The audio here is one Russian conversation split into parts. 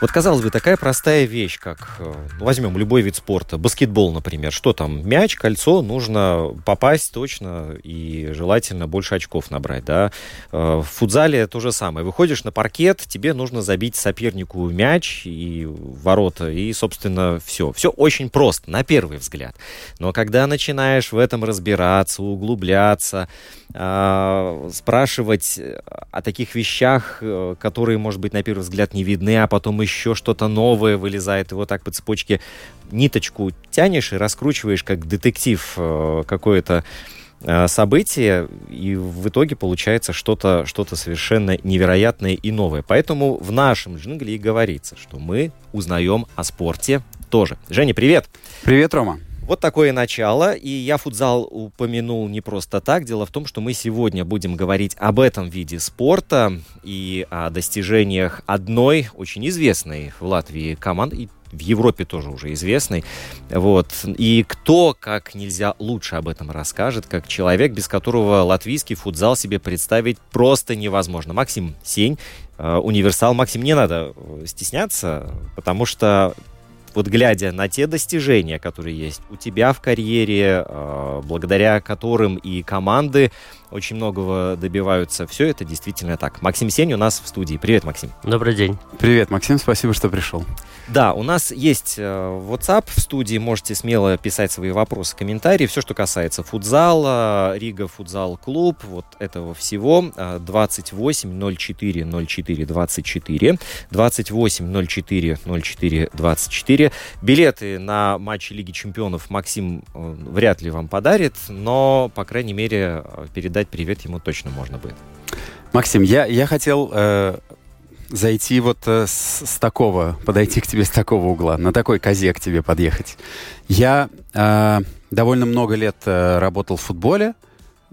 Вот, казалось бы, такая простая вещь, как, э, возьмем любой вид спорта, баскетбол, например, что там, мяч, кольцо, нужно попасть точно и желательно больше очков набрать, да. Э, в футзале то же самое. Выходишь на паркет, тебе нужно забить сопернику мяч и ворота, и, собственно, все. Все очень просто, на первый взгляд. Но когда начинаешь в этом разбираться, углубляться, э, спрашивать о таких вещах, которые, может быть, на первый взгляд не видны, а потом еще что-то новое вылезает, и вот так по цепочке ниточку тянешь и раскручиваешь, как детектив э, какое-то э, событие, и в итоге получается что-то что совершенно невероятное и новое. Поэтому в нашем джингле и говорится, что мы узнаем о спорте тоже. Женя, привет! Привет, Рома! Вот такое начало, и я футзал упомянул не просто так. Дело в том, что мы сегодня будем говорить об этом виде спорта и о достижениях одной очень известной в Латвии команды, и в Европе тоже уже известной. Вот. И кто, как нельзя лучше об этом расскажет, как человек, без которого латвийский футзал себе представить просто невозможно. Максим Сень, э, универсал. Максим, не надо стесняться, потому что вот глядя на те достижения, которые есть у тебя в карьере, э, благодаря которым и команды очень многого добиваются, все это действительно так. Максим Сень у нас в студии. Привет, Максим. Добрый день. Привет, Максим, спасибо, что пришел. Да, у нас есть э, WhatsApp в студии, можете смело писать свои вопросы, комментарии, все, что касается футзала, Рига футзал клуб, вот этого всего, 28 04 04 24, 28 04 04 24. Билеты на матчи Лиги Чемпионов Максим э, вряд ли вам подарит, но, по крайней мере, э, передать привет ему точно можно будет. Максим, я, я хотел э, зайти вот э, с, с такого, подойти к тебе с такого угла, на такой козе к тебе подъехать. Я э, довольно много лет э, работал в футболе,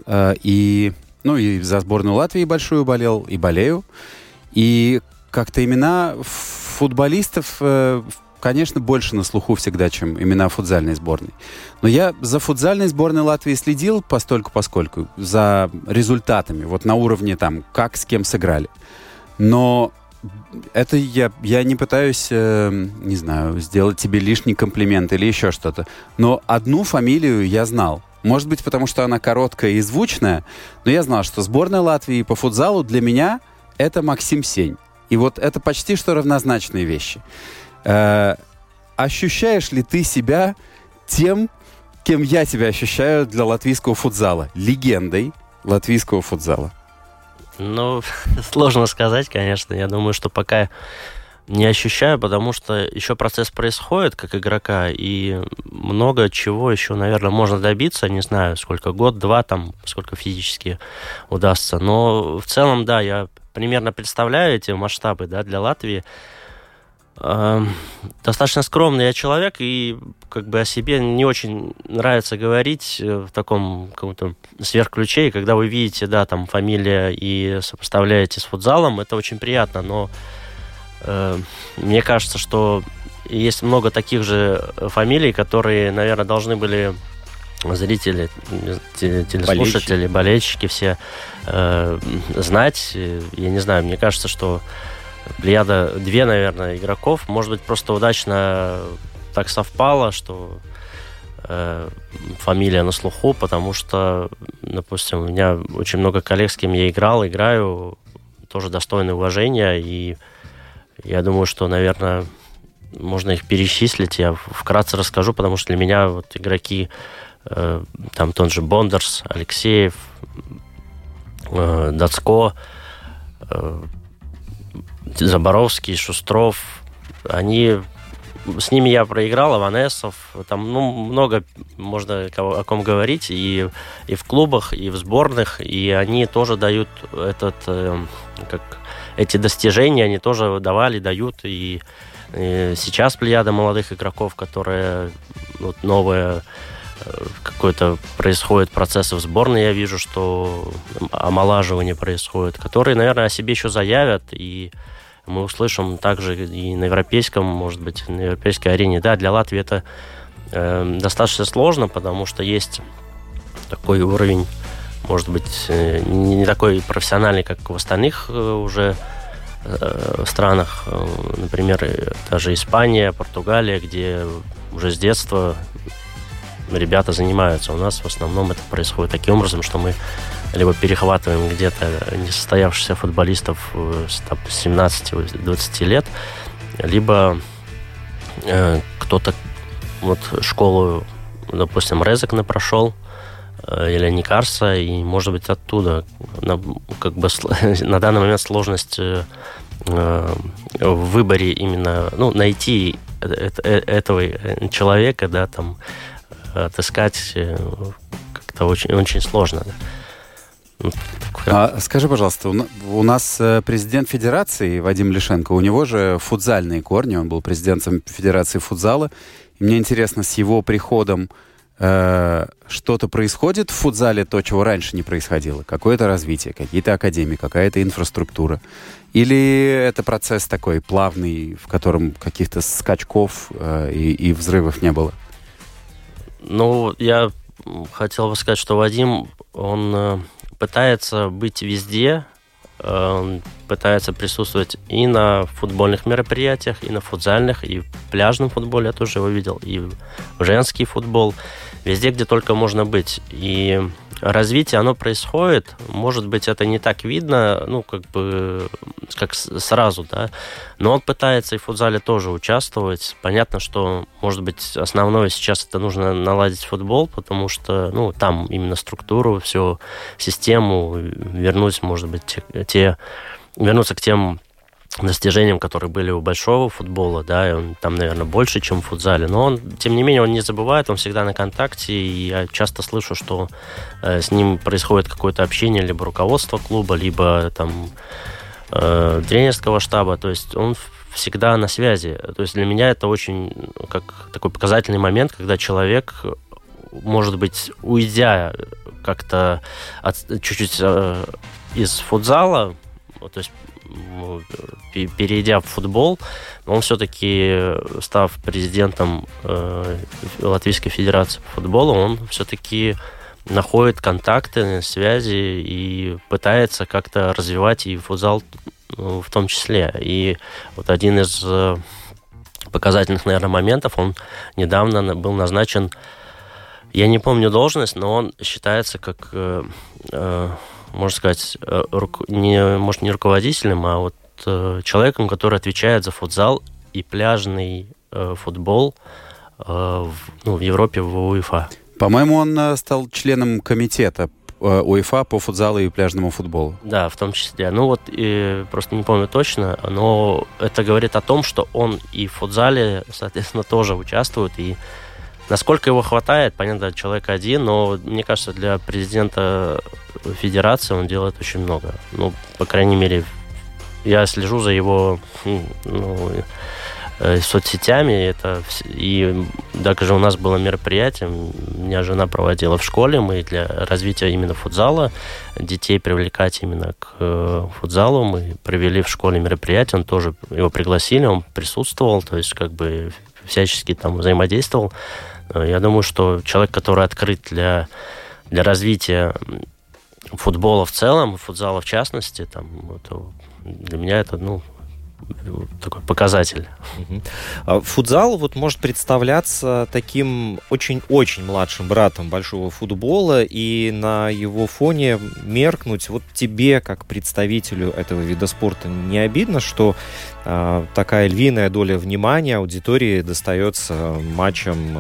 э, и, ну, и за сборную Латвии большую болел, и болею. И как-то имена футболистов, э, конечно, больше на слуху всегда, чем имена футзальной сборной. Но я за футзальной сборной Латвии следил постольку поскольку, за результатами, вот на уровне там, как с кем сыграли. Но это я, я не пытаюсь, э, не знаю, сделать тебе лишний комплимент или еще что-то. Но одну фамилию я знал. Может быть, потому что она короткая и звучная, но я знал, что сборная Латвии по футзалу для меня это Максим Сень. И вот это почти что равнозначные вещи. Э, ощущаешь ли ты себя тем, кем я тебя ощущаю для латвийского футзала? Легендой латвийского футзала. Ну, сложно сказать, конечно. Я думаю, что пока не ощущаю, потому что еще процесс происходит как игрока, и много чего еще, наверное, можно добиться. Не знаю, сколько, год-два там, сколько физически удастся. Но в целом, да, я примерно представляю эти масштабы да, для Латвии. Эм, достаточно скромный я человек, и как бы о себе не очень нравится говорить э, в таком каком-то сверхключе. И когда вы видите, да, там фамилия и сопоставляете с футзалом, это очень приятно, но э, мне кажется, что есть много таких же фамилий, которые, наверное, должны были зрители, телеслушатели, болельщики, болельщики все э, знать. Я не знаю, мне кажется, что плеяда две, наверное, игроков. Может быть, просто удачно так совпало, что э, фамилия на слуху, потому что, допустим, у меня очень много коллег, с кем я играл, играю, тоже достойны уважения, и я думаю, что, наверное, можно их перечислить. Я вкратце расскажу, потому что для меня вот игроки там тот же Бондерс, Алексеев, Дацко, Заборовский, Шустров, они с ними я проиграл, Аванесов, там ну, много можно о ком говорить, и, и в клубах, и в сборных, и они тоже дают этот, э, как, эти достижения, они тоже давали, дают, и, и сейчас плеяда молодых игроков, которые вот, новые э, какой-то происходит процесс в сборной, я вижу, что омолаживание происходит, которые, наверное, о себе еще заявят, и мы услышим также и на европейском, может быть, на европейской арене. Да, для Латвии это э, достаточно сложно, потому что есть такой уровень, может быть, э, не такой профессиональный, как в остальных э, уже э, странах. Э, например, даже Испания, Португалия, где уже с детства ребята занимаются. У нас в основном это происходит таким образом, что мы либо перехватываем где-то несостоявшихся футболистов э, с 17-20 лет, либо э, кто-то вот школу, допустим, Резекна прошел, э, или Никарса, и, может быть, оттуда на, как бы на данный момент сложность э, э, в выборе именно, ну, найти этого человека, да, там, отыскать как-то очень, очень сложно. Да. А, скажи, пожалуйста, у нас э, президент Федерации Вадим Лишенко, у него же футзальные корни, он был президентом Федерации футзала. И мне интересно, с его приходом э, что-то происходит в футзале, то, чего раньше не происходило? Какое-то развитие, какие-то академии, какая-то инфраструктура? Или это процесс такой плавный, в котором каких-то скачков э, и, и взрывов не было? Ну, я хотел бы сказать, что Вадим, он э, пытается быть везде, э, пытается присутствовать и на футбольных мероприятиях, и на футзальных, и в пляжном футболе я тоже его видел, и в женский футбол, везде, где только можно быть. И развитие, оно происходит. Может быть, это не так видно, ну, как бы, как сразу, да. Но он пытается и в футзале тоже участвовать. Понятно, что, может быть, основное сейчас это нужно наладить футбол, потому что, ну, там именно структуру, всю систему вернуть, может быть, те, те вернуться к тем достижениям, которые были у большого футбола, да, и он там, наверное, больше, чем в футзале. Но он, тем не менее, он не забывает, он всегда на контакте, и я часто слышу, что э, с ним происходит какое-то общение либо руководство клуба, либо там э, тренерского штаба, то есть он всегда на связи. То есть для меня это очень как такой показательный момент, когда человек, может быть, уйдя как-то чуть-чуть э, из футзала, то есть перейдя в футбол, он все-таки, став президентом э, Латвийской Федерации по футболу, он все-таки находит контакты, связи и пытается как-то развивать и футзал ну, в том числе. И вот один из э, показательных, наверное, моментов, он недавно был назначен, я не помню должность, но он считается как э, можно сказать, э, не, может, не руководителем, а вот э, человеком, который отвечает за футзал и пляжный э, футбол в, ну, в Европе, в УЕФА. По-моему, он стал членом комитета УЕФА по футзалу и пляжному футболу. Да, в том числе. Ну вот, и, просто не помню точно, но это говорит о том, что он и в футзале, соответственно, тоже участвует, и Насколько его хватает, понятно, человек один, но мне кажется, для президента федерации он делает очень много. Ну, по крайней мере, я слежу за его ну, э, соцсетями. Это, и даже у нас было мероприятие, меня жена проводила в школе, мы для развития именно футзала, детей привлекать именно к э, футзалу, мы провели в школе мероприятие, он тоже, его пригласили, он присутствовал, то есть как бы всячески там взаимодействовал. Э, я думаю, что человек, который открыт для, для развития футбола в целом, футзала в частности, там, это, для меня это, ну, такой показатель. А футзал вот может представляться таким очень-очень младшим братом большого футбола, и на его фоне меркнуть. Вот тебе, как представителю этого вида спорта, не обидно, что э, такая львиная доля внимания аудитории достается матчам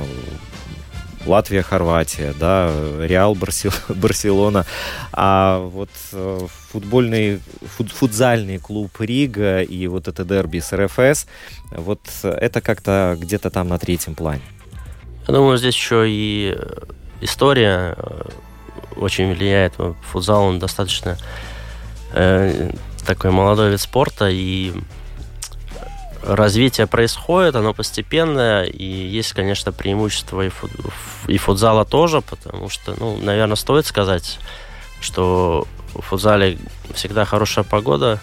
Латвия, Хорватия, да, Реал, Барселона. А вот э, футбольный, фут, футзальный клуб Рига и вот это дерби с РФС, вот это как-то где-то там на третьем плане. Я думаю, здесь еще и история очень влияет. Футзал, он достаточно э, такой молодой вид спорта, и развитие происходит, оно постепенное, и есть, конечно, преимущество и, фут, и футзала тоже, потому что, ну, наверное, стоит сказать, что в футзале всегда хорошая погода.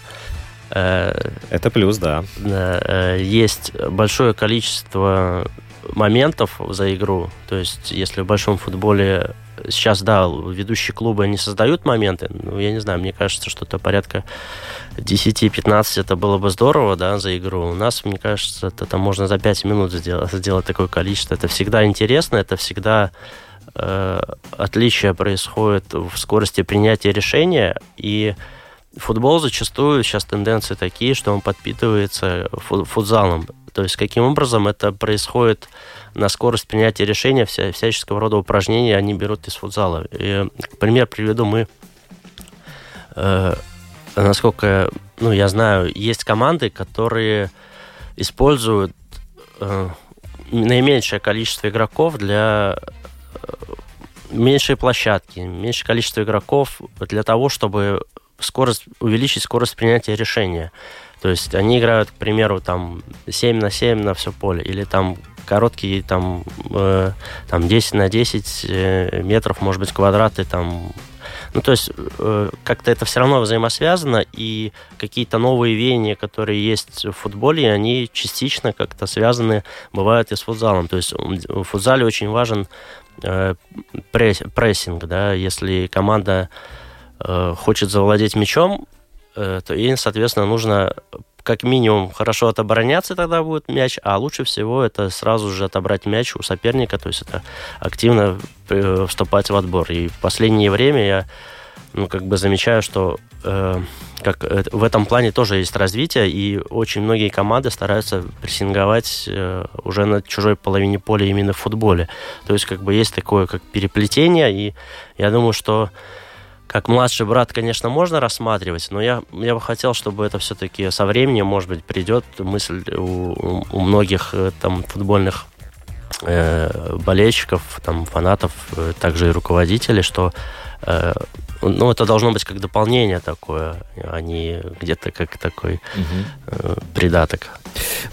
Э, Это плюс, да. Э, есть большое количество моментов за игру. То есть, если в большом футболе сейчас, да, ведущие клубы, они создают моменты, ну, я не знаю, мне кажется, что это порядка 10-15, это было бы здорово, да, за игру. У нас, мне кажется, это, это можно за 5 минут сделать, сделать такое количество. Это всегда интересно, это всегда э, отличие происходит в скорости принятия решения, и футбол зачастую сейчас тенденции такие, что он подпитывается футзалом. То есть каким образом это происходит на скорость принятия решения, вся, всяческого рода упражнения они берут из футзала. И, пример приведу, мы, э, насколько ну, я знаю, есть команды, которые используют э, наименьшее количество игроков для э, меньшей площадки, меньшее количество игроков для того, чтобы скорость, увеличить скорость принятия решения. То есть они играют, к примеру, там 7 на 7 на все поле, или там короткие там, э, там 10 на 10 э, метров, может быть, квадраты там. Ну, то есть э, как-то это все равно взаимосвязано, и какие-то новые веяния, которые есть в футболе, они частично как-то связаны, бывают и с футзалом. То есть в футзале очень важен э, пресс, прессинг, да, если команда э, хочет завладеть мячом, э, то ей, соответственно, нужно как минимум хорошо отобороняться тогда будет мяч, а лучше всего это сразу же отобрать мяч у соперника, то есть это активно э, вступать в отбор. И в последнее время я ну, как бы замечаю, что э, как, в этом плане тоже есть развитие, и очень многие команды стараются прессинговать э, уже на чужой половине поля именно в футболе. То есть как бы есть такое как переплетение, и я думаю, что как младший брат, конечно, можно рассматривать, но я, я бы хотел, чтобы это все-таки со временем, может быть, придет мысль у, у многих э, там футбольных э, болельщиков, там, фанатов, э, также и руководителей, что э, ну, это должно быть как дополнение такое, а не где-то как такой угу. э, придаток.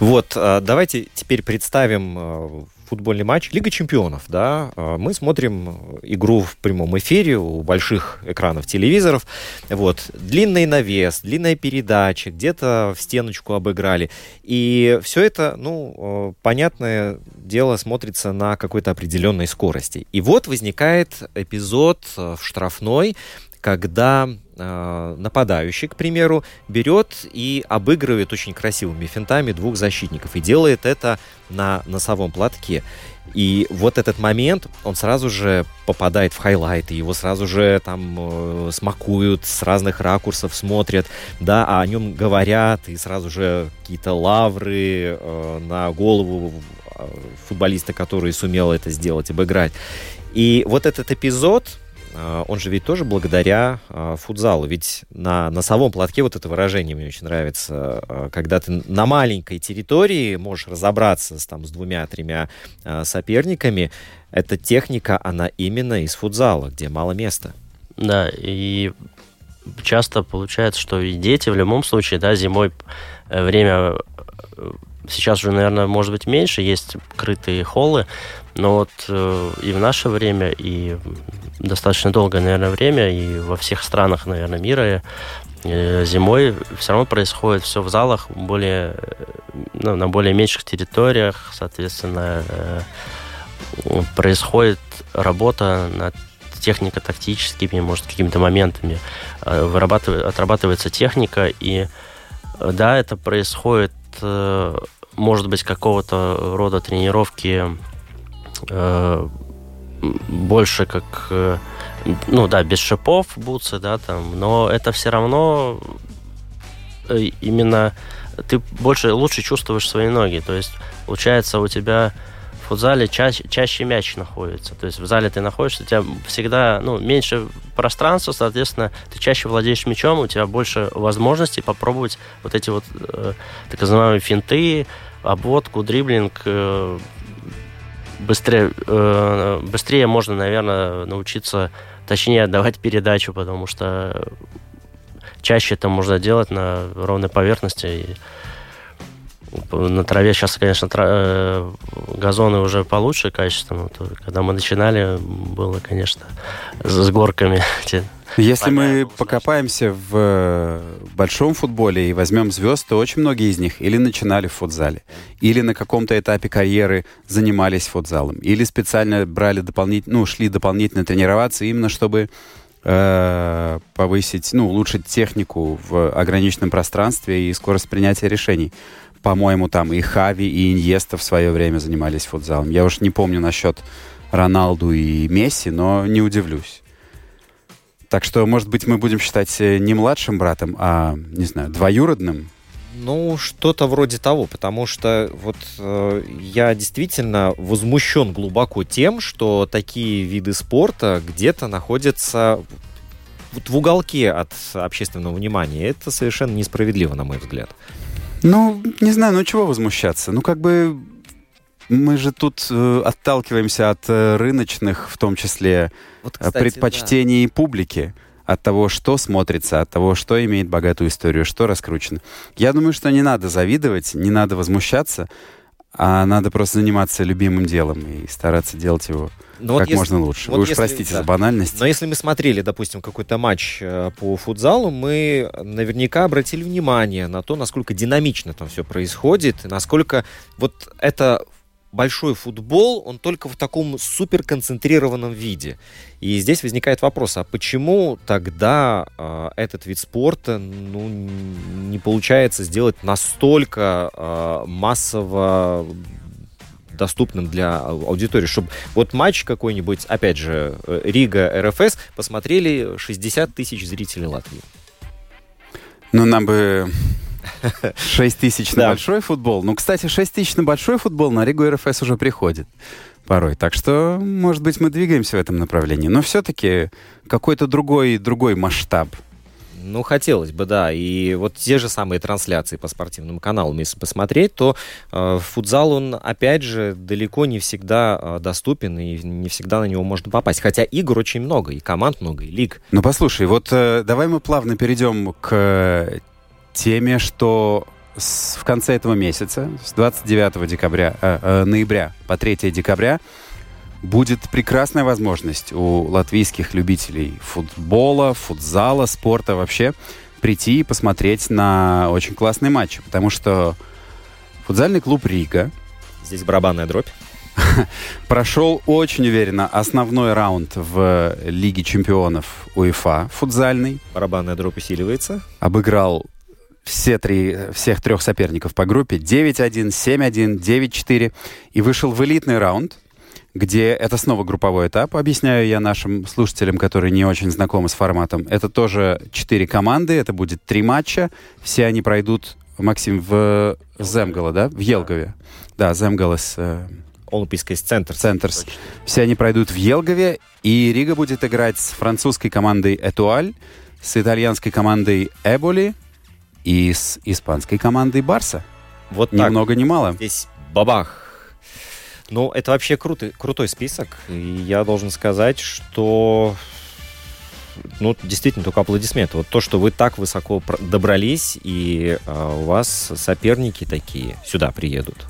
Вот, а, давайте теперь представим э, футбольный матч Лига чемпионов, да, а, мы смотрим игру в прямом эфире у больших экранов телевизоров, вот, длинный навес, длинная передача, где-то в стеночку обыграли, и все это, ну, а, понятное дело, смотрится на какой-то определенной скорости. И вот возникает эпизод а, в штрафной, когда э, нападающий, к примеру, берет и обыгрывает очень красивыми финтами двух защитников и делает это на носовом платке. И вот этот момент, он сразу же попадает в хайлайты, его сразу же там э, смакуют, с разных ракурсов смотрят, да, а о нем говорят, и сразу же какие-то лавры э, на голову э, футболиста, который сумел это сделать, обыграть. И вот этот эпизод, а, он же ведь тоже благодаря а, футзалу. Ведь на носовом платке вот это выражение мне очень нравится, а, когда ты на маленькой территории можешь разобраться с, там, с двумя-тремя соперниками. Эта техника, она именно из футзала, где мало места. Да, и часто получается, что и дети в любом случае, да, зимой э, время э, сейчас уже, наверное, может быть меньше, есть крытые холлы, но вот э, и в наше время, и достаточно долгое, наверное, время, и во всех странах, наверное, мира э, зимой все равно происходит все в залах, более, ну, на более меньших территориях, соответственно, э, происходит работа над технико-тактическими, может, какими-то моментами. Э, вырабатывает, отрабатывается техника, и э, да, это происходит, э, может быть, какого-то рода тренировки э, больше как, э, ну да, без шипов бутсы, да, там, но это все равно э, именно ты больше, лучше чувствуешь свои ноги, то есть получается у тебя футзале чаще, чаще мяч находится. То есть в зале ты находишься, у тебя всегда ну, меньше пространства, соответственно, ты чаще владеешь мячом, у тебя больше возможностей попробовать вот эти вот э, так называемые финты, обводку, дриблинг. Э, быстрее, э, быстрее можно, наверное, научиться, точнее, отдавать передачу, потому что чаще это можно делать на ровной поверхности. И на траве сейчас, конечно, тра... Э, газоны уже получше качественно. Когда мы начинали, было, конечно, с горками. Если мы покопаемся в э, большом футболе и возьмем звезд, то очень многие из них или начинали в футзале, или на каком-то этапе карьеры занимались футзалом, или специально брали дополнительно, ну, шли дополнительно тренироваться именно чтобы э, повысить, ну, улучшить технику в ограниченном пространстве и скорость принятия решений по-моему, там и Хави, и Иньеста в свое время занимались футзалом. Я уж не помню насчет Роналду и Месси, но не удивлюсь. Так что, может быть, мы будем считать э, не младшим братом, а, не знаю, двоюродным. Ну, что-то вроде того, потому что вот э, я действительно возмущен глубоко тем, что такие виды спорта где-то находятся вот в уголке от общественного внимания. Это совершенно несправедливо, на мой взгляд. Ну, не знаю, ну чего возмущаться? Ну, как бы мы же тут э, отталкиваемся от э, рыночных, в том числе, вот, э, кстати, предпочтений да. публики от того, что смотрится, от того, что имеет богатую историю, что раскручено. Я думаю, что не надо завидовать, не надо возмущаться, а надо просто заниматься любимым делом и стараться делать его но как вот можно если, лучше. Вот Вы уж если, простите да. за банальность. Но если мы смотрели, допустим, какой-то матч э, по футзалу, мы наверняка обратили внимание на то, насколько динамично там все происходит, насколько вот это большой футбол, он только в таком суперконцентрированном виде. И здесь возникает вопрос, а почему тогда э, этот вид спорта ну, не получается сделать настолько э, массово доступным для аудитории, чтобы вот матч какой-нибудь, опять же, э, Рига, РФС, посмотрели 60 тысяч зрителей Латвии. Ну, нам бы 6 тысяч на большой футбол. Ну, кстати, 6 тысяч на большой футбол на Ригу РФС уже приходит порой. Так что, может быть, мы двигаемся в этом направлении. Но все-таки какой-то другой, другой масштаб ну, хотелось бы, да. И вот те же самые трансляции по спортивным каналам, если посмотреть, то э, футзал, он, опять же, далеко не всегда э, доступен, и не всегда на него можно попасть. Хотя игр очень много, и команд много, и лиг. Ну, послушай, вот э, давай мы плавно перейдем к теме, что с, в конце этого месяца, с 29 декабря, э, э, ноября по 3 декабря, будет прекрасная возможность у латвийских любителей футбола, футзала, спорта вообще прийти и посмотреть на очень классный матч, потому что футзальный клуб Рига... Здесь барабанная дробь. прошел очень уверенно основной раунд в Лиге чемпионов УЕФА футзальный. Барабанная дробь усиливается. Обыграл все три, всех трех соперников по группе 9-1, 7-1, 9-4 и вышел в элитный раунд – где это снова групповой этап, объясняю я нашим слушателям, которые не очень знакомы с форматом. Это тоже четыре команды, это будет три матча, все они пройдут, Максим, в Земгало, да? В Елгове. Да, Земгалес... Э... Олимпийский центр. Центрс. Все они пройдут в Елгове, и Рига будет играть с французской командой Этуаль, с итальянской командой Эболи и с испанской командой Барса. Вот Ни много ни мало. Здесь бабах ну, это вообще крутой, крутой список. И я должен сказать, что ну, действительно, только аплодисменты. Вот то, что вы так высоко добрались, и а, у вас соперники такие сюда приедут.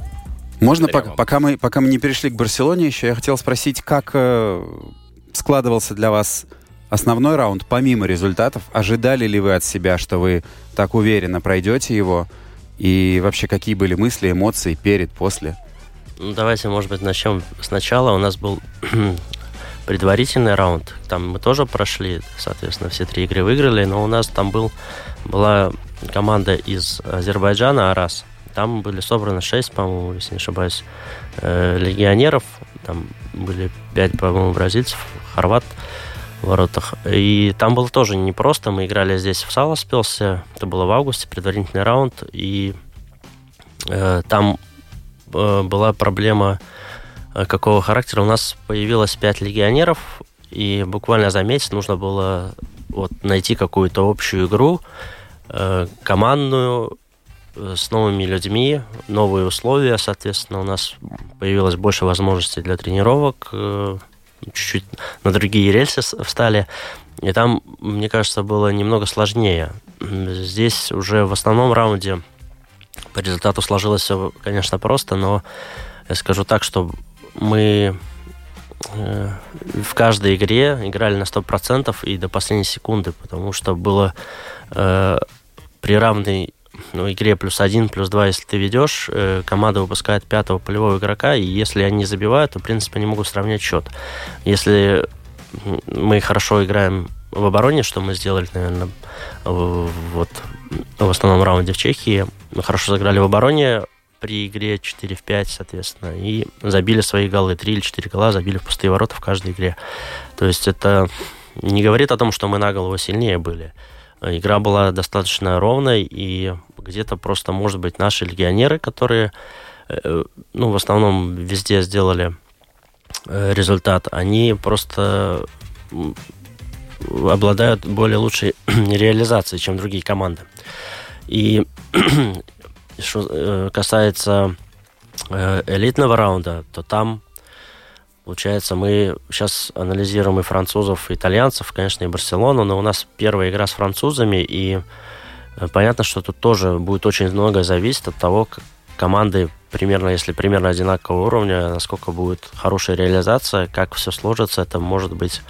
Можно, пока, пока, мы, пока мы не перешли к Барселоне еще, я хотел спросить, как э, складывался для вас основной раунд, помимо результатов? Ожидали ли вы от себя, что вы так уверенно пройдете его? И вообще, какие были мысли, эмоции перед, после? Ну, давайте, может быть, начнем сначала. У нас был предварительный раунд. Там мы тоже прошли, соответственно, все три игры выиграли, но у нас там был, была команда из Азербайджана, Арас. Там были собраны шесть, по-моему, если не ошибаюсь, э, легионеров. Там были пять, по-моему, бразильцев, хорват воротах. И там было тоже непросто. Мы играли здесь в Саласпилсе. Это было в августе, предварительный раунд. И э, там Э, была проблема какого характера. У нас появилось пять легионеров, и буквально за месяц нужно было вот найти какую-то общую игру, командную, с новыми людьми, новые условия, соответственно, у нас появилось больше возможностей для тренировок, чуть-чуть на другие рельсы встали. И там, мне кажется, было немного сложнее. Здесь уже в основном раунде по результату сложилось все, конечно, просто, но я скажу так, что мы э, в каждой игре играли на 100% и до последней секунды, потому что было э, при равной ну, игре плюс один, плюс два, если ты ведешь, э, команда выпускает пятого полевого игрока, и если они забивают, то, в принципе, они могут сравнять счет. Если мы хорошо играем в обороне, что мы сделали, наверное, вот в основном раунде в Чехии, мы хорошо сыграли в обороне при игре 4 в 5, соответственно, и забили свои голы. 3 или 4 гола забили в пустые ворота в каждой игре. То есть это не говорит о том, что мы на голову сильнее были. Игра была достаточно ровной, и где-то просто, может быть, наши легионеры, которые, э, ну, в основном везде сделали э, результат, они просто обладают более лучшей реализацией, чем другие команды. И что э, касается элитного раунда, то там Получается, мы сейчас анализируем и французов, и итальянцев, конечно, и Барселону, но у нас первая игра с французами, и понятно, что тут тоже будет очень многое зависеть от того, как команды примерно, если примерно одинакового уровня, насколько будет хорошая реализация, как все сложится, это может быть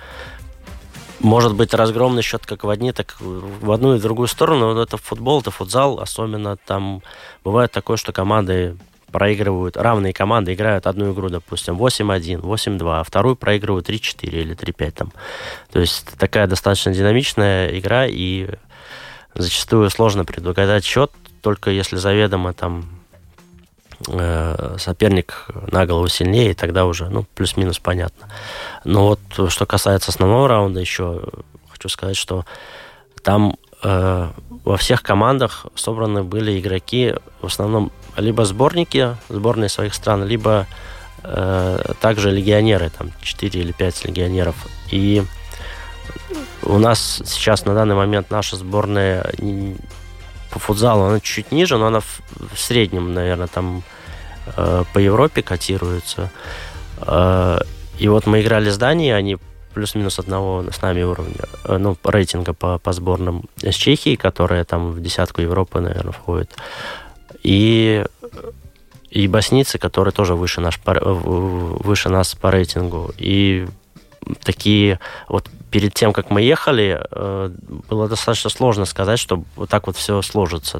может быть разгромный счет как в одни, так в одну и в другую сторону. Но это футбол, это футзал, особенно там бывает такое, что команды проигрывают, равные команды играют одну игру, допустим, 8-1, 8-2, а вторую проигрывают 3-4 или 3-5 там. То есть такая достаточно динамичная игра, и зачастую сложно предугадать счет, только если заведомо там э, соперник на голову сильнее, и тогда уже, ну, плюс-минус понятно. Но вот что касается основного раунда, еще хочу сказать, что там э, во всех командах собраны были игроки, в основном либо сборники, сборные своих стран, либо э, также легионеры, там 4 или 5 легионеров. И у нас сейчас на данный момент наша сборная по футзалу, она чуть ниже, но она в, в среднем, наверное, там э, по Европе котируется. Э, и вот мы играли с Данией, они плюс-минус одного с нами уровня, э, ну, рейтинга по, по сборным с Чехии, которая там в десятку Европы, наверное, входит. И и боснийцы, которые тоже выше, наш, выше нас по рейтингу. И такие вот перед тем, как мы ехали, э, было достаточно сложно сказать, что вот так вот все сложится.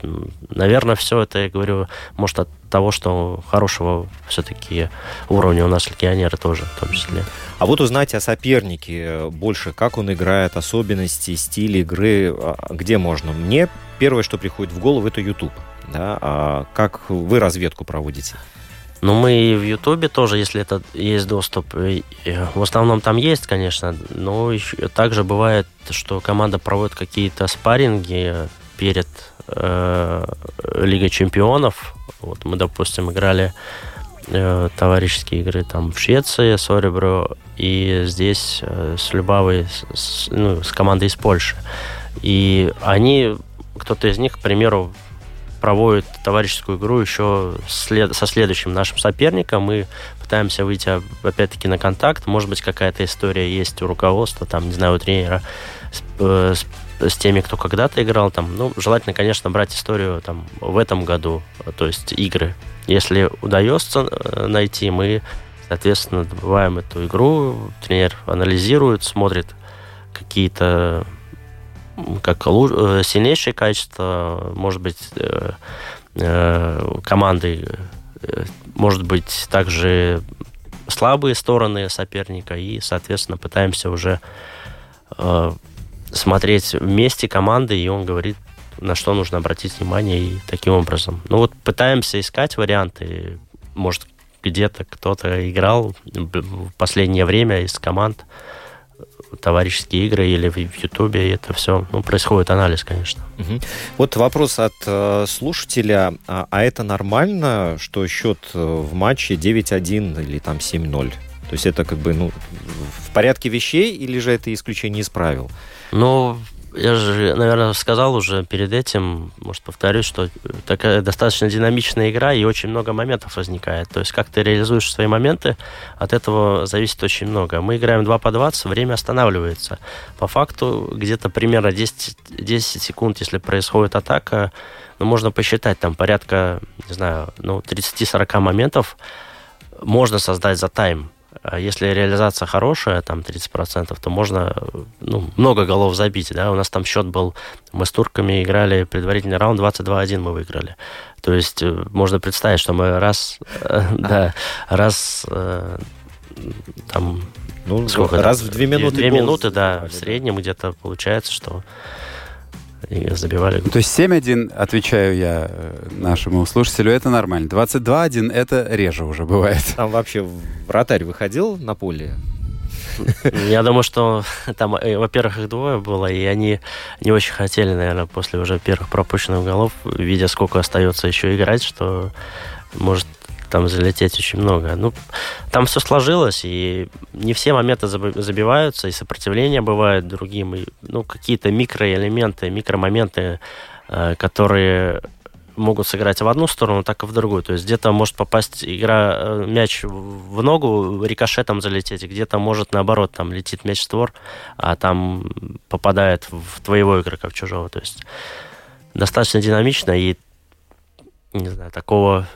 Наверное, все это, я говорю, может от того, что хорошего все-таки уровня у нас легионеры тоже, в том числе. А вот узнать о сопернике больше, как он играет, особенности, стиль игры, а, где можно. Мне первое, что приходит в голову, это YouTube. Да? А как вы разведку проводите? Ну, мы и в Ютубе тоже, если это есть доступ. В основном там есть, конечно, но еще, также бывает, что команда проводит какие-то спарринги перед э, Лигой Чемпионов. Вот мы, допустим, играли э, товарищеские игры там в Швеции с Оребро и здесь э, с Любавой, с, ну, с командой из Польши. И они, кто-то из них, к примеру, проводит товарищескую игру еще след... со следующим нашим соперником. Мы пытаемся выйти, опять-таки, на контакт. Может быть, какая-то история есть у руководства, там, не знаю, у тренера с, э, с, с теми, кто когда-то играл. Там, ну, желательно, конечно, брать историю там, в этом году, то есть игры. Если удается э, найти, мы, соответственно, добываем эту игру, тренер анализирует, смотрит какие-то как э, сильнейшие качества, может быть, э, э, команды, может быть, также слабые стороны соперника, и, соответственно, пытаемся уже смотреть вместе команды, и он говорит, на что нужно обратить внимание, и таким образом. Ну вот пытаемся искать варианты, может, где-то кто-то играл в последнее время из команд, товарищеские игры или в Ютубе, это все, ну, происходит анализ, конечно. Угу. Вот вопрос от э, слушателя. А, а это нормально, что счет э, в матче 9-1 или там 7-0? То есть это как бы ну, в порядке вещей или же это исключение из правил? Ну, я же, наверное, сказал уже перед этим, может, повторюсь, что такая достаточно динамичная игра и очень много моментов возникает. То есть, как ты реализуешь свои моменты, от этого зависит очень много. Мы играем 2 по 20, время останавливается. По факту, где-то примерно 10, 10 секунд, если происходит атака, ну, можно посчитать, там порядка, не знаю, ну, 30-40 моментов можно создать за тайм. А если реализация хорошая, там 30%, то можно ну, много голов забить. Да? У нас там счет был, мы с турками играли предварительный раунд, 22-1 мы выиграли. То есть э, можно представить, что мы раз, э, да, раз э, там ну, сколько, раз в две минуты. Две минуты, да, в среднем где-то получается, что и забивали. То есть 7-1, отвечаю я э, нашему слушателю, это нормально. 22-1 это реже уже бывает. Там вообще вратарь выходил на поле? Я думаю, что там, э, во-первых, их двое было, и они не очень хотели, наверное, после уже первых пропущенных голов, видя, сколько остается еще играть, что может там залететь очень много. Ну, там все сложилось, и не все моменты забиваются, и сопротивление бывает другим, и, ну, какие-то микроэлементы, микромоменты, э, которые могут сыграть в одну сторону, так и в другую. То есть где-то может попасть игра, э, мяч в ногу, рикошетом залететь, где-то может наоборот, там летит мяч в створ, а там попадает в твоего игрока, в чужого. То есть достаточно динамично и не знаю, такого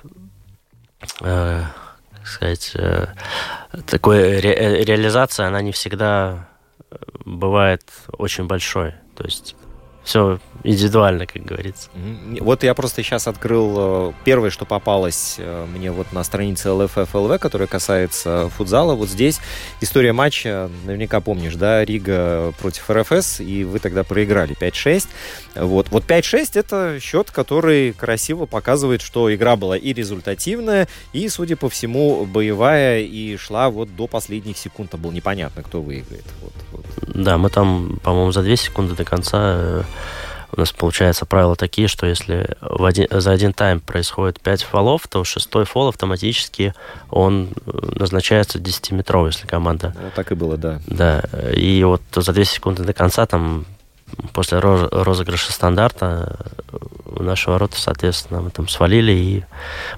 э, сказать, э, такой ре, э, реализация, она не всегда бывает очень большой. То есть все индивидуально, как говорится. Вот я просто сейчас открыл э, первое, что попалось э, мне вот на странице ЛФФ которая касается футзала. Вот здесь история матча, наверняка помнишь, да, Рига против РФС, и вы тогда проиграли 5-6. Вот, вот 5-6 это счет, который красиво показывает, что игра была и результативная, и, судя по всему, боевая, и шла вот до последних секунд. Там было непонятно, кто выиграет. Вот, вот. Да, мы там, по-моему, за 2 секунды до конца э, у нас получается правила такие, что если в один, за один тайм происходит 5 фолов, то шестой фол автоматически он э, назначается 10-метровый, если команда. Ну, так и было, да. Да. И вот за 2 секунды до конца там после розыгрыша стандарта э, нашего ворота, соответственно, мы там свалили и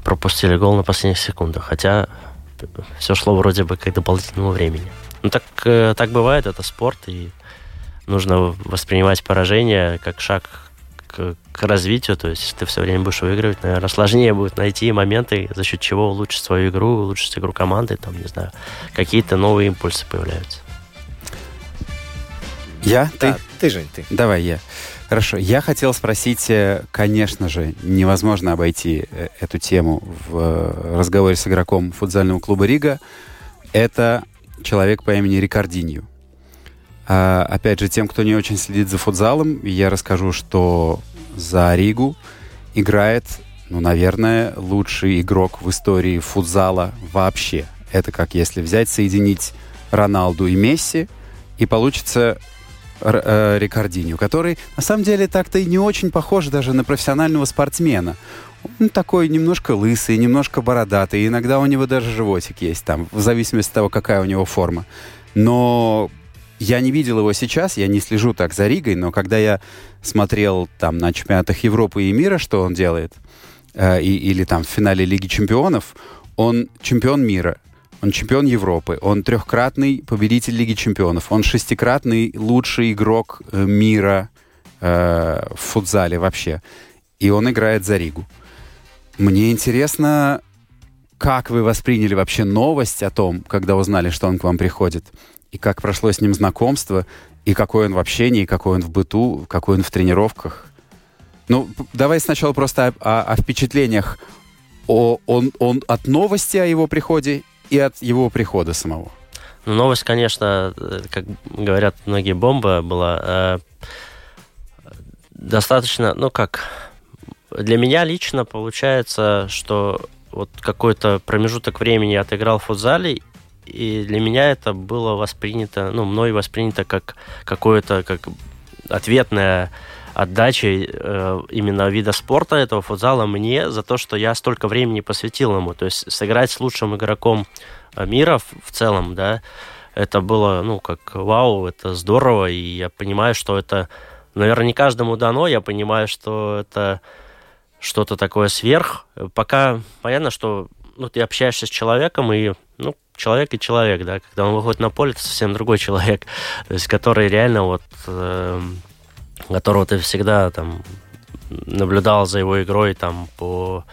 пропустили гол на последних секундах. Хотя все шло вроде бы к дополнительному времени. Ну так, э, так бывает, это спорт, и нужно воспринимать поражение как шаг к, к развитию. То есть, если ты все время будешь выигрывать, наверное, сложнее будет найти моменты, за счет чего улучшить свою игру, улучшить игру команды, там, не знаю, какие-то новые импульсы появляются. Я? Ты? Да, ты, Жень, ты. Давай я. Хорошо. Я хотел спросить, э, конечно же, невозможно обойти э, эту тему в разговоре с игроком футзального клуба Рига. Это человек по имени Рикардинью. А, опять же, тем, кто не очень следит за футзалом, я расскажу, что за Ригу играет, ну, наверное, лучший игрок в истории футзала вообще. Это как если взять, соединить Роналду и Месси, и получится Рикардинью, который на самом деле так-то и не очень похож даже на профессионального спортсмена. Он такой немножко лысый, немножко бородатый, иногда у него даже животик есть там, в зависимости от того, какая у него форма. Но я не видел его сейчас, я не слежу так за Ригой, но когда я смотрел там на чемпионатах Европы и мира, что он делает, э, и, или там в финале Лиги чемпионов, он чемпион мира, он чемпион Европы, он трехкратный победитель Лиги чемпионов, он шестикратный лучший игрок э, мира э, в футзале вообще. И он играет за Ригу. Мне интересно, как вы восприняли вообще новость о том, когда узнали, что он к вам приходит? и как прошло с ним знакомство, и какой он в общении, какой он в быту, какой он в тренировках. Ну, давай сначала просто о, о, о впечатлениях о, он, он от новости о его приходе и от его прихода самого. Ну, новость, конечно, э, как говорят многие, бомба была. Э, достаточно, ну как, для меня лично получается, что вот какой-то промежуток времени отыграл в футзале, и для меня это было воспринято, ну, мной воспринято как какое-то, как ответная отдача э, именно вида спорта этого футзала мне за то, что я столько времени посвятил ему. То есть сыграть с лучшим игроком э, мира в, в целом, да, это было, ну, как вау, это здорово, и я понимаю, что это, наверное, не каждому дано, я понимаю, что это что-то такое сверх. Пока понятно, что ну, ты общаешься с человеком, и ну, человек и человек, да, когда он выходит на поле, это совсем другой человек, то есть который реально вот, э, которого ты всегда там наблюдал за его игрой там по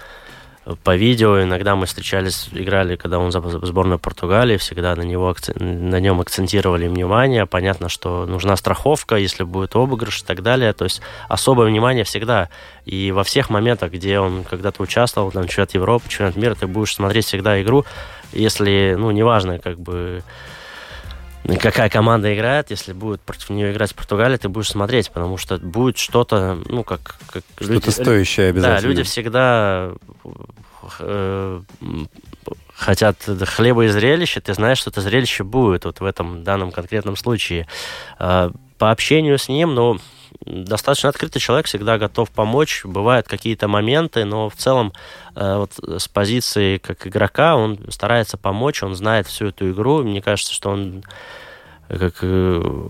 по видео. Иногда мы встречались, играли, когда он за сборную Португалии, всегда на, него, на нем акцентировали внимание. Понятно, что нужна страховка, если будет обыгрыш и так далее. То есть особое внимание всегда. И во всех моментах, где он когда-то участвовал, там, чемпионат Европы, чемпионат мира, ты будешь смотреть всегда игру, если, ну, неважно, как бы какая команда играет, если будет против нее играть Португалия, ты будешь смотреть, потому что будет что-то, ну, как... как что-то люди, стоящее обязательно. Да, люди всегда э, хотят хлеба и зрелища, ты знаешь, что это зрелище будет вот в этом данном конкретном случае. Э, по общению с ним, ну, достаточно открытый человек, всегда готов помочь. Бывают какие-то моменты, но в целом э, вот с позиции как игрока он старается помочь, он знает всю эту игру. Мне кажется, что он как э,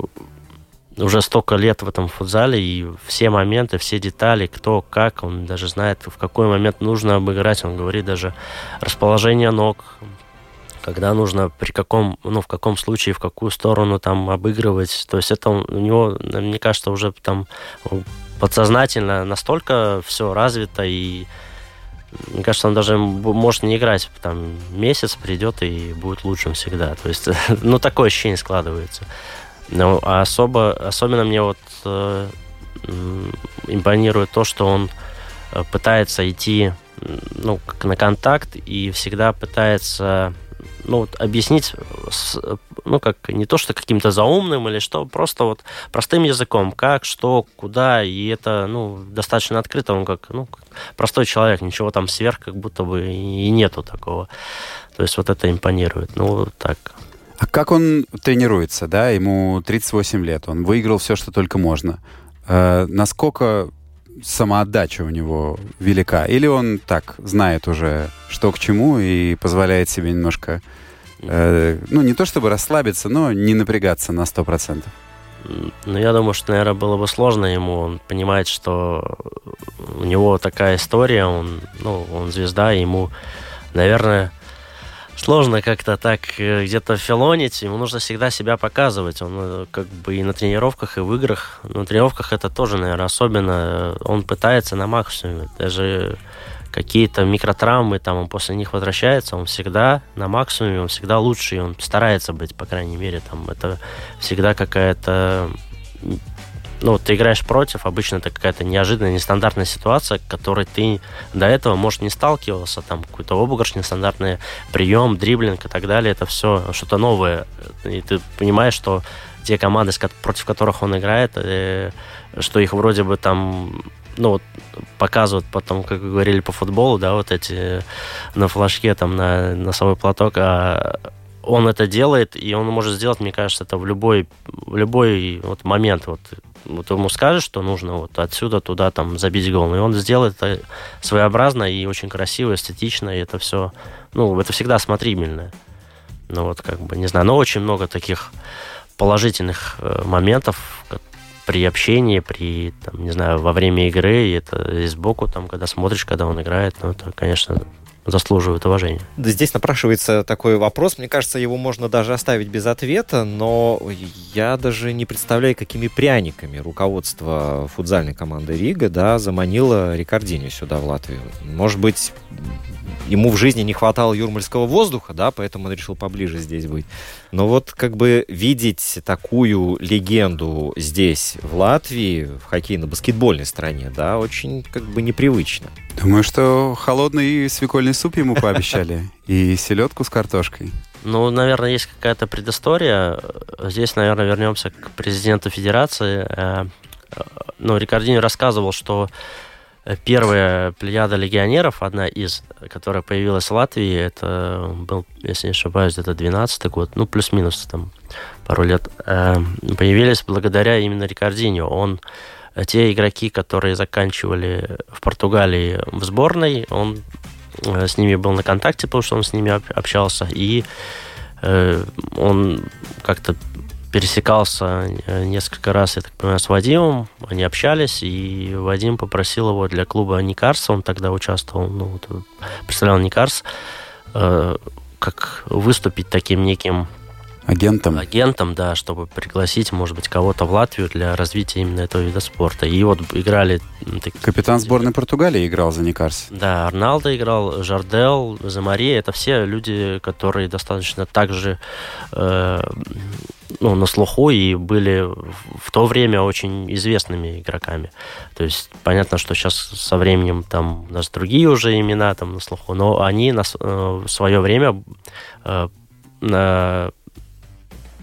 уже столько лет в этом футзале, и все моменты, все детали, кто, как, он даже знает, в какой момент нужно обыграть. Он говорит даже расположение ног, когда нужно при каком, ну, в каком случае, в какую сторону там обыгрывать. То есть это у него, мне кажется, уже там подсознательно настолько все развито, и мне кажется, он даже может не играть, там месяц придет и будет лучшим всегда. То есть, ну, такое ощущение складывается. Ну, а особо, особенно мне вот э, импонирует то, что он э, пытается идти ну, на контакт и всегда пытается ну, вот, объяснить, ну, как не то, что каким-то заумным или что, просто вот простым языком, как, что, куда, и это, ну, достаточно открыто, он как, ну, простой человек, ничего там сверх как будто бы и нету такого. То есть вот это импонирует. Ну, так. А как он тренируется, да? Ему 38 лет, он выиграл все, что только можно. Э, насколько самоотдача у него велика? Или он так знает уже, что к чему, и позволяет себе немножко, э, ну, не то чтобы расслабиться, но не напрягаться на 100%? Ну, я думаю, что, наверное, было бы сложно ему. Он понимает, что у него такая история, он, ну, он звезда, ему, наверное, сложно как-то так э, где-то филонить. Ему нужно всегда себя показывать. Он э, как бы и на тренировках, и в играх. На тренировках это тоже, наверное, особенно. Э, он пытается на максимуме. Даже какие-то микротравмы, там он после них возвращается, он всегда на максимуме, он всегда лучший, он старается быть, по крайней мере, там это всегда какая-то ну, ты играешь против, обычно это какая-то неожиданная, нестандартная ситуация, к которой ты до этого, может, не сталкивался, там, какой-то обыгрыш, нестандартный прием, дриблинг и так далее, это все что-то новое. И ты понимаешь, что те команды, против которых он играет, э, что их вроде бы там ну, вот, показывают потом, как вы говорили по футболу, да, вот эти на флажке, там, на носовой платок, а он это делает, и он может сделать, мне кажется, это в любой, в любой вот момент. Вот вот ему скажешь, что нужно вот отсюда туда там забить гол, и он сделает это своеобразно и очень красиво, эстетично, и это все, ну, это всегда смотрибельно. Ну вот, как бы, не знаю, но очень много таких положительных э, моментов при общении, при, там, не знаю, во время игры, и это и сбоку, там, когда смотришь, когда он играет, ну, это, конечно, заслуживают уважения. Здесь напрашивается такой вопрос. Мне кажется, его можно даже оставить без ответа, но я даже не представляю, какими пряниками руководство футзальной команды Рига да, заманило Рикардини сюда, в Латвию. Может быть, ему в жизни не хватало юрмальского воздуха, да, поэтому он решил поближе здесь быть. Но вот как бы видеть такую легенду здесь, в Латвии, в хоккейно-баскетбольной стране, да, очень как бы непривычно. Думаю, что холодный свекольный суп ему пообещали и селедку с картошкой. Ну, наверное, есть какая-то предыстория. Здесь, наверное, вернемся к президенту Федерации. Э, ну, Рикардини рассказывал, что первая плеяда легионеров, одна из, которая появилась в Латвии, это был, если не ошибаюсь, это 12 год, ну, плюс-минус там пару лет, э, появились благодаря именно Рикардиньо. Он те игроки, которые заканчивали в Португалии в сборной, он э, с ними был на контакте, потому что он с ними общался, и э, он как-то пересекался э, несколько раз, я так понимаю, с Вадимом, они общались, и Вадим попросил его для клуба Никарс, он тогда участвовал, ну, вот, представлял Никарс, как выступить таким неким Агентом? Агентом, да, чтобы пригласить, может быть, кого-то в Латвию для развития именно этого вида спорта. И вот играли... Капитан сборной Португалии играл за Никарс. Да, Арналдо играл, Жардел, Замари. Это все люди, которые достаточно также э, ну, на слуху и были в то время очень известными игроками. То есть понятно, что сейчас со временем там у нас другие уже имена там на слуху, но они на, э, в свое время э,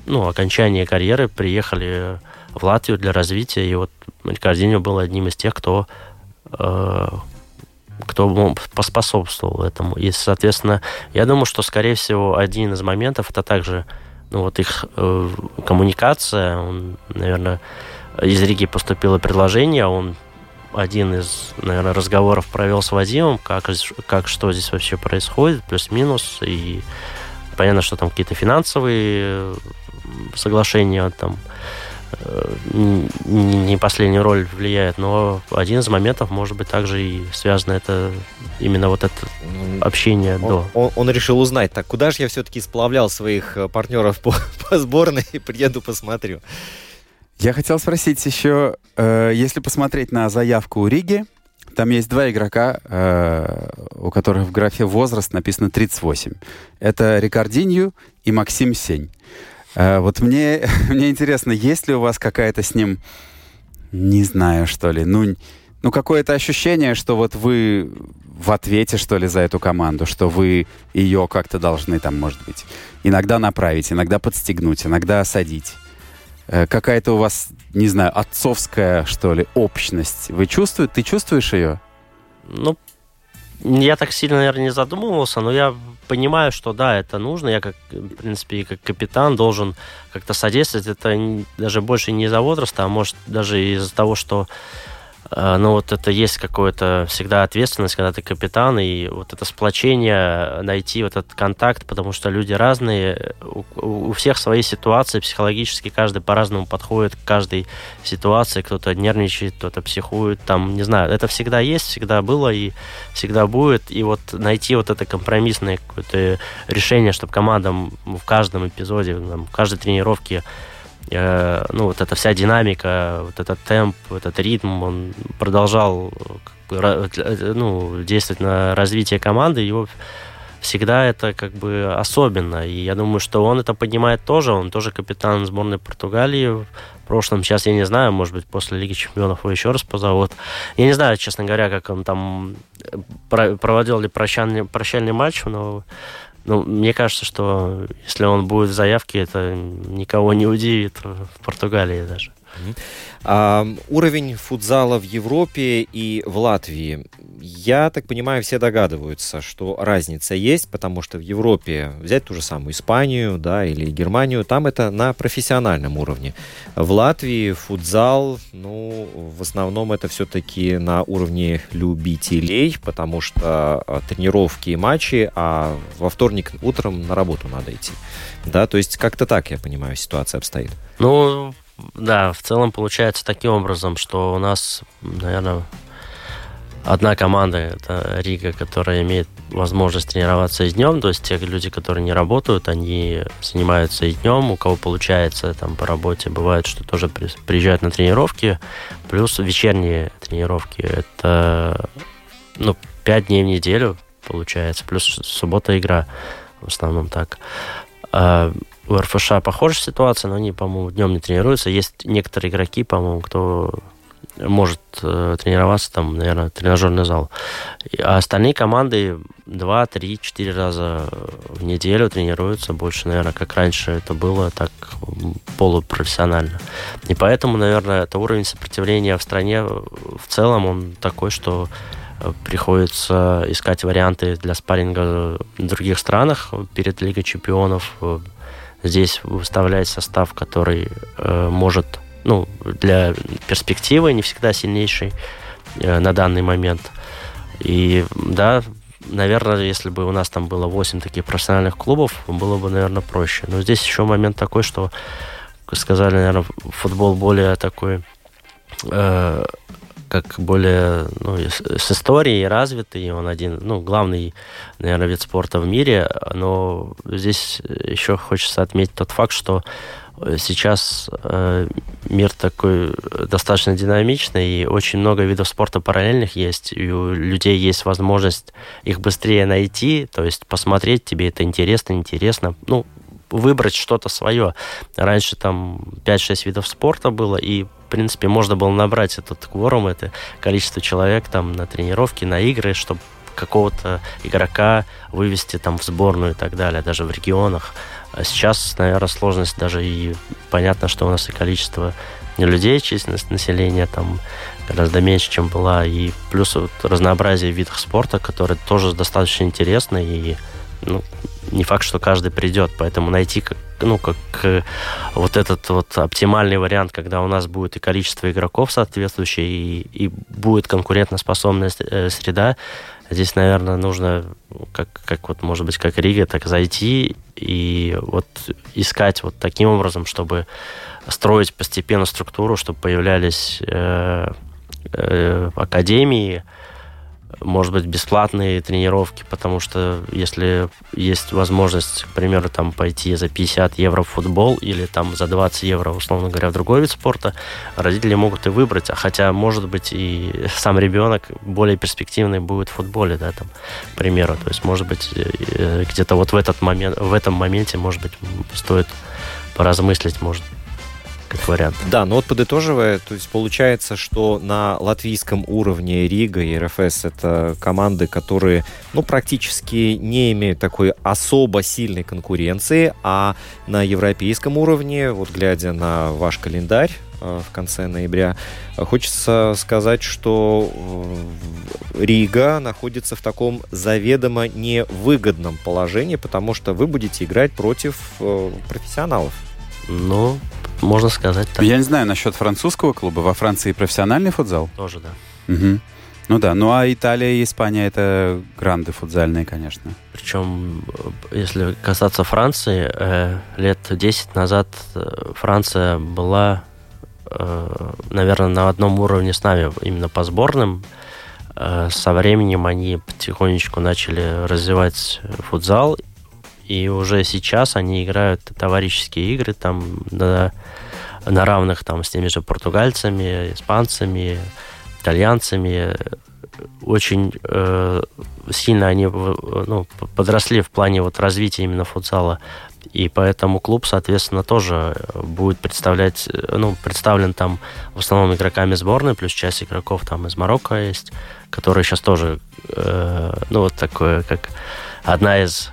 ну, окончания карьеры приехали в Латвию для развития, и вот Рикардиньо был одним из тех, кто э, кто поспособствовал этому. И, соответственно, я думаю, что, скорее всего, один из моментов это также вот их э, коммуникация. Он, наверное, из Риги поступило предложение, он один из, наверное, разговоров провел с Вадимом, как, как что здесь вообще происходит, плюс-минус, и понятно, что там какие-то финансовые соглашение там не последнюю роль влияет, но один из моментов может быть также и связано это именно вот это общение он, до. Он, он решил узнать, так куда же я все-таки сплавлял своих э, партнеров по, по сборной и приеду посмотрю. Я хотел спросить еще, э, если посмотреть на заявку Риги, там есть два игрока, э, у которых в графе возраст написано 38. Это Рикардинью и Максим Сень. Э, вот мне, мне интересно, есть ли у вас какая-то с ним, не знаю, что ли, ну, ну какое-то ощущение, что вот вы в ответе, что ли, за эту команду, что вы ее как-то должны там, может быть, иногда направить, иногда подстегнуть, иногда осадить. Э, какая-то у вас, не знаю, отцовская, что ли, общность. Вы чувствуете? Ты чувствуешь ее? Ну, я так сильно, наверное, не задумывался, но я понимаю, что да, это нужно. Я, как, в принципе, как капитан должен как-то содействовать. Это даже больше не из-за возраста, а может даже из-за того, что но вот это есть какое-то всегда ответственность, когда ты капитан, и вот это сплочение, найти вот этот контакт, потому что люди разные, у, у всех свои ситуации, психологически каждый по-разному подходит к каждой ситуации, кто-то нервничает, кто-то психует, там, не знаю, это всегда есть, всегда было и всегда будет, и вот найти вот это компромиссное какое-то решение, чтобы командам в каждом эпизоде, в каждой тренировке Э, ну, вот эта вся динамика, вот этот темп, этот ритм, он продолжал э, ну, действовать на развитие команды, его всегда это как бы особенно. И я думаю, что он это поднимает тоже. Он тоже капитан сборной Португалии в прошлом. Сейчас я не знаю, может быть, после Лиги Чемпионов его еще раз позовут. Я не знаю, честно говоря, как он там э, проводил ли прощальный, прощальный матч, но ну, мне кажется, что если он будет в заявке, это никого не удивит в Португалии даже. А, уровень футзала в Европе и в Латвии. Я так понимаю, все догадываются, что разница есть, потому что в Европе взять ту же самую Испанию, да, или Германию, там это на профессиональном уровне. В Латвии футзал, ну, в основном это все-таки на уровне любителей, потому что а, тренировки и матчи, а во вторник утром на работу надо идти. Да, то есть как-то так, я понимаю, ситуация обстоит. Ну, да, в целом получается таким образом, что у нас, наверное, одна команда, это Рига, которая имеет возможность тренироваться и днем, то есть те люди, которые не работают, они занимаются и днем, у кого получается там по работе, бывает, что тоже приезжают на тренировки, плюс вечерние тренировки, это ну, 5 дней в неделю получается, плюс суббота игра, в основном так. У РФШ похожая ситуация, но они, по-моему, днем не тренируются. Есть некоторые игроки, по-моему, кто может э, тренироваться там, наверное, тренажерный зал. А остальные команды два, три, четыре раза в неделю тренируются больше, наверное, как раньше это было, так полупрофессионально. И поэтому, наверное, это уровень сопротивления в стране в целом, он такой, что э, приходится искать варианты для спарринга в других странах перед Лигой чемпионов. Здесь выставлять состав, который э, может ну, для перспективы не всегда сильнейший э, на данный момент. И да, наверное, если бы у нас там было 8 таких профессиональных клубов, было бы, наверное, проще. Но здесь еще момент такой, что, как сказали, наверное, футбол более такой, э, как более ну, с историей развитый. Он один, ну, главный, наверное, вид спорта в мире. Но здесь еще хочется отметить тот факт, что сейчас э, мир такой достаточно динамичный, и очень много видов спорта параллельных есть, и у людей есть возможность их быстрее найти, то есть посмотреть, тебе это интересно, интересно, ну, выбрать что-то свое. Раньше там 5-6 видов спорта было, и принципе, можно было набрать этот кворум, это количество человек там на тренировки, на игры, чтобы какого-то игрока вывести там в сборную и так далее, даже в регионах. А сейчас, наверное, сложность даже и понятно, что у нас и количество людей, численность населения там гораздо меньше, чем была, и плюс вот разнообразие видов спорта, которые тоже достаточно интересны, и ну, не факт, что каждый придет, поэтому найти ну, как вот этот вот оптимальный вариант, когда у нас будет и количество игроков соответствующее, и, и будет конкурентоспособная э, среда, Здесь, наверное, нужно, как, как вот, может быть, как Рига, так зайти и вот искать вот таким образом, чтобы строить постепенно структуру, чтобы появлялись э, э, академии, может быть, бесплатные тренировки, потому что если есть возможность, к примеру, там пойти за 50 евро в футбол или там за 20 евро, условно говоря, в другой вид спорта, родители могут и выбрать, а хотя, может быть, и сам ребенок более перспективный будет в футболе, да, там, к примеру, то есть, может быть, э, где-то вот в этот момент, в этом моменте, может быть, стоит поразмыслить, может, как вариант. Да, но вот подытоживая, то есть получается, что на латвийском уровне Рига и РФС это команды, которые ну, практически не имеют такой особо сильной конкуренции, а на европейском уровне, вот глядя на ваш календарь, э, в конце ноября. Хочется сказать, что э, Рига находится в таком заведомо невыгодном положении, потому что вы будете играть против э, профессионалов. Ну, можно сказать так. Я не знаю насчет французского клуба. Во Франции профессиональный футзал? Тоже, да. Угу. Ну да, ну а Италия и Испания это гранды футзальные, конечно. Причем, если касаться Франции, э, лет 10 назад э, Франция была, э, наверное, на одном уровне с нами, именно по сборным. Э, со временем они потихонечку начали развивать футзал, и уже сейчас они играют товарищеские игры там на, на равных там с теми же португальцами, испанцами, итальянцами. Очень э, сильно они ну, подросли в плане вот развития именно футзала. И поэтому клуб, соответственно, тоже будет представлять, ну, представлен там в основном игроками сборной, плюс часть игроков там из Марокко есть, которые сейчас тоже, э, ну, вот такое, как одна из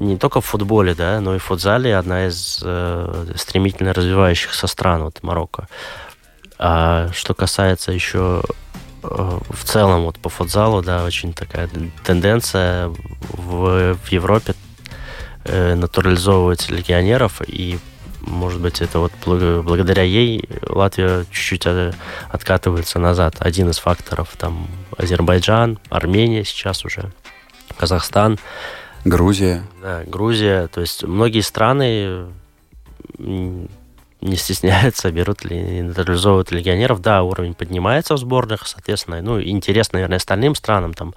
не только в футболе, да, но и в футзале одна из э, стремительно развивающихся стран, вот Марокко. А что касается еще э, в целом вот по футзалу, да, очень такая тенденция в, в Европе э, натурализовывать легионеров, и, может быть, это вот благодаря ей Латвия чуть-чуть э, откатывается назад. Один из факторов, там, Азербайджан, Армения сейчас уже, Казахстан – Грузия. Да, Грузия. То есть многие страны не стесняются, берут ли, натурализовывают легионеров. Да, уровень поднимается в сборных, соответственно. Ну, интересно, наверное, остальным странам там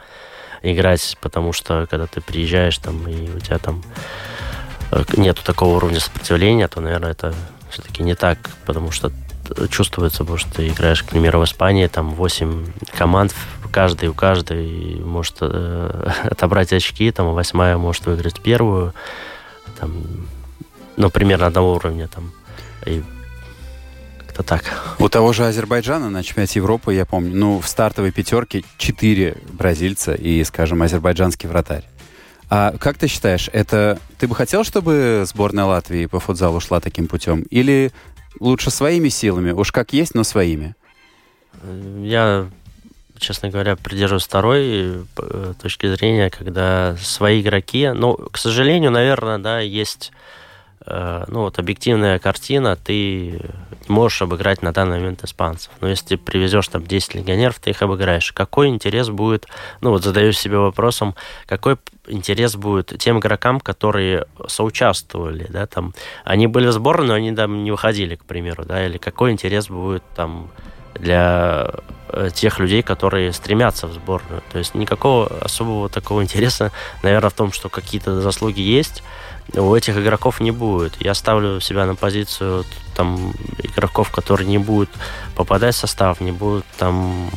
играть, потому что когда ты приезжаешь там, и у тебя там э, нету такого уровня сопротивления, то, наверное, это все-таки не так, потому что чувствуется, потому что ты играешь, к примеру, в Испании, там 8 команд, каждый у каждой может э, отобрать очки, там восьмая может выиграть первую, там, ну, примерно одного уровня там. И как-то так. У того же Азербайджана на чемпионате Европы, я помню, ну, в стартовой пятерке четыре бразильца и, скажем, азербайджанский вратарь. А как ты считаешь, это ты бы хотел, чтобы сборная Латвии по футзалу шла таким путем? Или лучше своими силами? Уж как есть, но своими? Я, честно говоря, придерживаюсь второй э, точки зрения, когда свои игроки, ну, к сожалению, наверное, да, есть Э, ну вот объективная картина, ты можешь обыграть на данный момент испанцев. Но если ты привезешь там 10 легионеров, ты их обыграешь. Какой интерес будет, ну вот задаюсь себе вопросом, какой интерес будет тем игрокам, которые соучаствовали, да, там, они были в сборной, но они там не выходили, к примеру, да, или какой интерес будет там для тех людей, которые стремятся в сборную. То есть никакого особого такого интереса, наверное, в том, что какие-то заслуги есть, у этих игроков не будет. Я ставлю себя на позицию там игроков, которые не будут попадать в состав, не будут там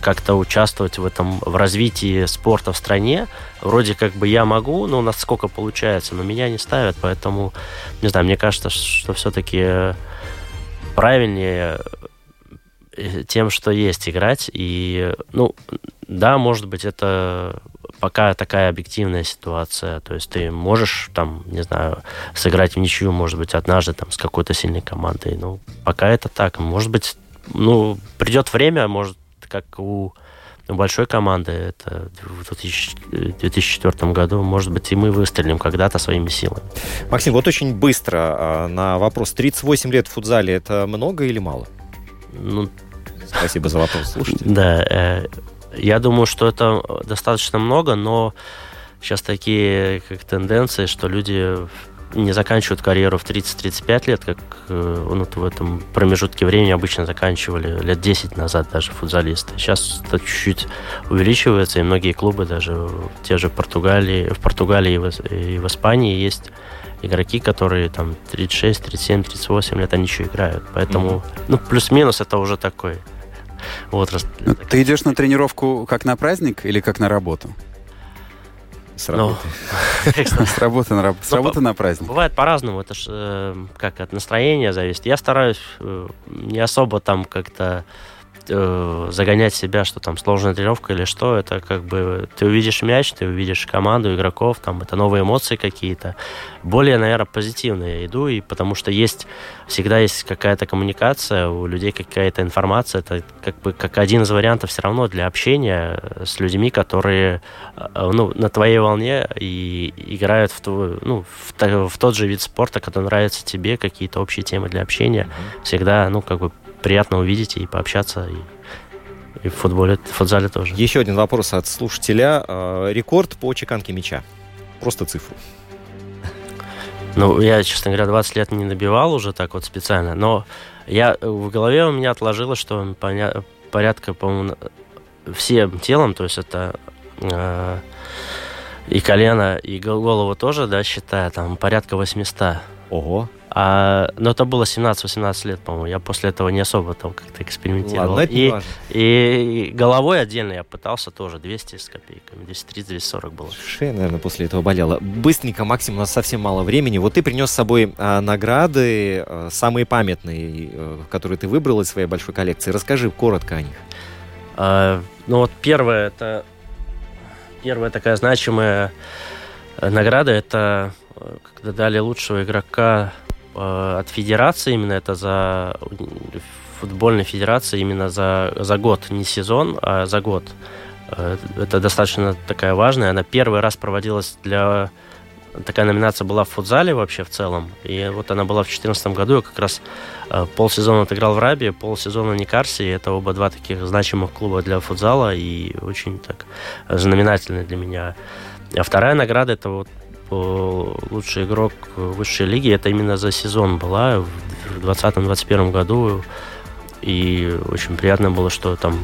как-то участвовать в этом в развитии спорта в стране. Вроде как бы я могу, но насколько получается, но меня не ставят, поэтому не знаю, мне кажется, что все-таки правильнее э, тем, что есть играть. И, ну, да, может быть, это пока такая объективная ситуация. То есть ты можешь там, не знаю, сыграть в ничью, может быть, однажды там с какой-то сильной командой. Ну, пока это так. Может быть, ну, придет время, может, как у большой команды, это в 2004 году, может быть, и мы выстрелим когда-то своими силами. Максим, вот очень быстро а, на вопрос. 38 лет в футзале – это много или мало? Ну, Спасибо за вопрос, слушайте. Да, э, я думаю, что это достаточно много, но сейчас такие как тенденции, что люди не заканчивают карьеру в 30-35 лет, как э, ну, в этом промежутке времени обычно заканчивали лет 10 назад даже футболисты. Сейчас это чуть-чуть увеличивается, и многие клубы даже те же в Португалии, в Португалии и в, и в Испании есть игроки, которые там 36, 37, 38 лет, они еще играют. Поэтому, mm-hmm. ну, плюс-минус это уже такой возраст. Ну, ты идешь на тренировку как на праздник или как на работу? С работы. Ну, с работы на работу. С ну, работы на праздник. Бывает по-разному. Это ж э, как от настроения зависит. Я стараюсь э, не особо там как-то э, загонять себя, что там сложная тренировка или что, это как бы ты увидишь мяч, ты увидишь команду игроков, там это новые эмоции какие-то. Более, наверное, позитивные я иду, и потому что есть всегда есть какая-то коммуникация, у людей какая-то информация, это как бы как один из вариантов все равно для общения с людьми, которые э, ну, на твоей волне и играют в, твой, ну, в, в тот же вид спорта, который нравится тебе, какие-то общие темы для общения. Всегда, ну, как бы приятно увидеть и пообщаться. И, и в футболе, в футзале тоже. Еще один вопрос от слушателя. А, рекорд по чеканке мяча. Просто цифру. Ну, я, честно говоря, 20 лет не набивал уже так вот специально, но я в голове у меня отложилось, что порядка, по-моему, всем телом, то есть это э, и колено, и голову тоже, да, считая, там порядка 800. Ого. А, но это было 17-18 лет, по-моему. Я после этого не особо там как-то экспериментировал. Ладно, и, и, и головой отдельно я пытался тоже 200 с копейками. 230-240 было. Шея, наверное, после этого болела. Быстренько, Максим, у нас совсем мало времени. Вот ты принес с собой а, награды, а, самые памятные, а, которые ты выбрал из своей большой коллекции. Расскажи коротко о них. А, ну вот первое, это первая такая значимая награда, это когда дали лучшего игрока э, от федерации, именно это за футбольной федерации, именно за, за год, не сезон, а за год. Э, это достаточно такая важная. Она первый раз проводилась для... Такая номинация была в футзале вообще в целом. И вот она была в 2014 году. Я как раз э, полсезона отыграл в Рабе, полсезона в Никарсе. Это оба два таких значимых клуба для футзала и очень так знаменательные для меня. А вторая награда это вот лучший игрок высшей лиги. Это именно за сезон была в 2020-2021 году. И очень приятно было, что там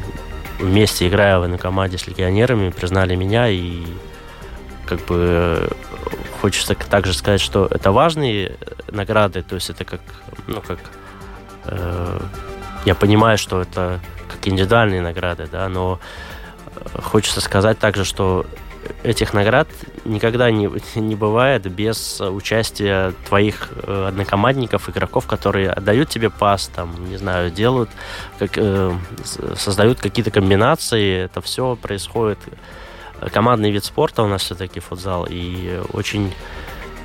вместе, играя в команде с легионерами, признали меня. И как бы хочется также сказать, что это важные награды. То есть это как, ну, как э, я понимаю, что это как индивидуальные награды, да, но хочется сказать также, что этих наград никогда не, не бывает без участия твоих э, однокомандников, игроков, которые отдают тебе пас, там, не знаю, делают, как, э, создают какие-то комбинации. Это все происходит. Командный вид спорта у нас все-таки футзал, и очень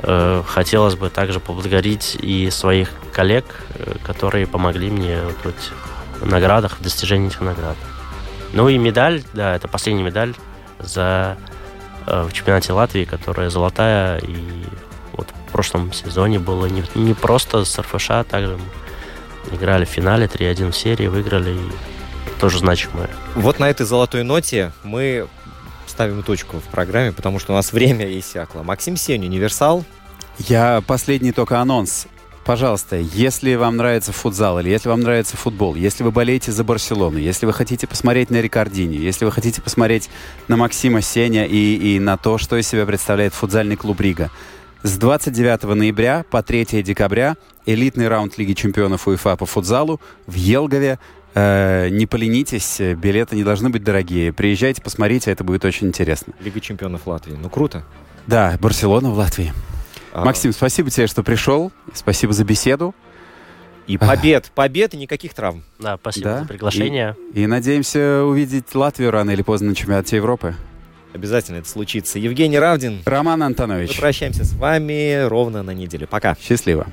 э, хотелось бы также поблагодарить и своих коллег, э, которые помогли мне вот, в наградах, в достижении этих наград. Ну и медаль, да, это последняя медаль за в чемпионате Латвии, которая золотая. И вот в прошлом сезоне было не, не просто с РФШ, а также мы играли в финале 3-1 в серии, выиграли, и тоже значимое. Вот на этой золотой ноте мы ставим точку в программе, потому что у нас время иссякло. Максим Сень, Универсал. Я последний только анонс. Пожалуйста, если вам нравится футзал или если вам нравится футбол, если вы болеете за Барселону, если вы хотите посмотреть на Рикардини, если вы хотите посмотреть на Максима Сеня и, и на то, что из себя представляет футзальный клуб Рига, с 29 ноября по 3 декабря элитный раунд Лиги чемпионов УЕФА по футзалу в Елгове. Э, не поленитесь, билеты не должны быть дорогие. Приезжайте, посмотрите, это будет очень интересно. Лига чемпионов Латвии. Ну, круто. Да, Барселона в Латвии. Максим, спасибо тебе, что пришел. Спасибо за беседу. И побед, побед и никаких травм. Да, спасибо да. за приглашение. И, и надеемся увидеть Латвию рано или поздно на чемпионате Европы. Обязательно это случится. Евгений Равдин. Роман Антонович. Мы прощаемся с вами ровно на неделю. Пока. Счастливо.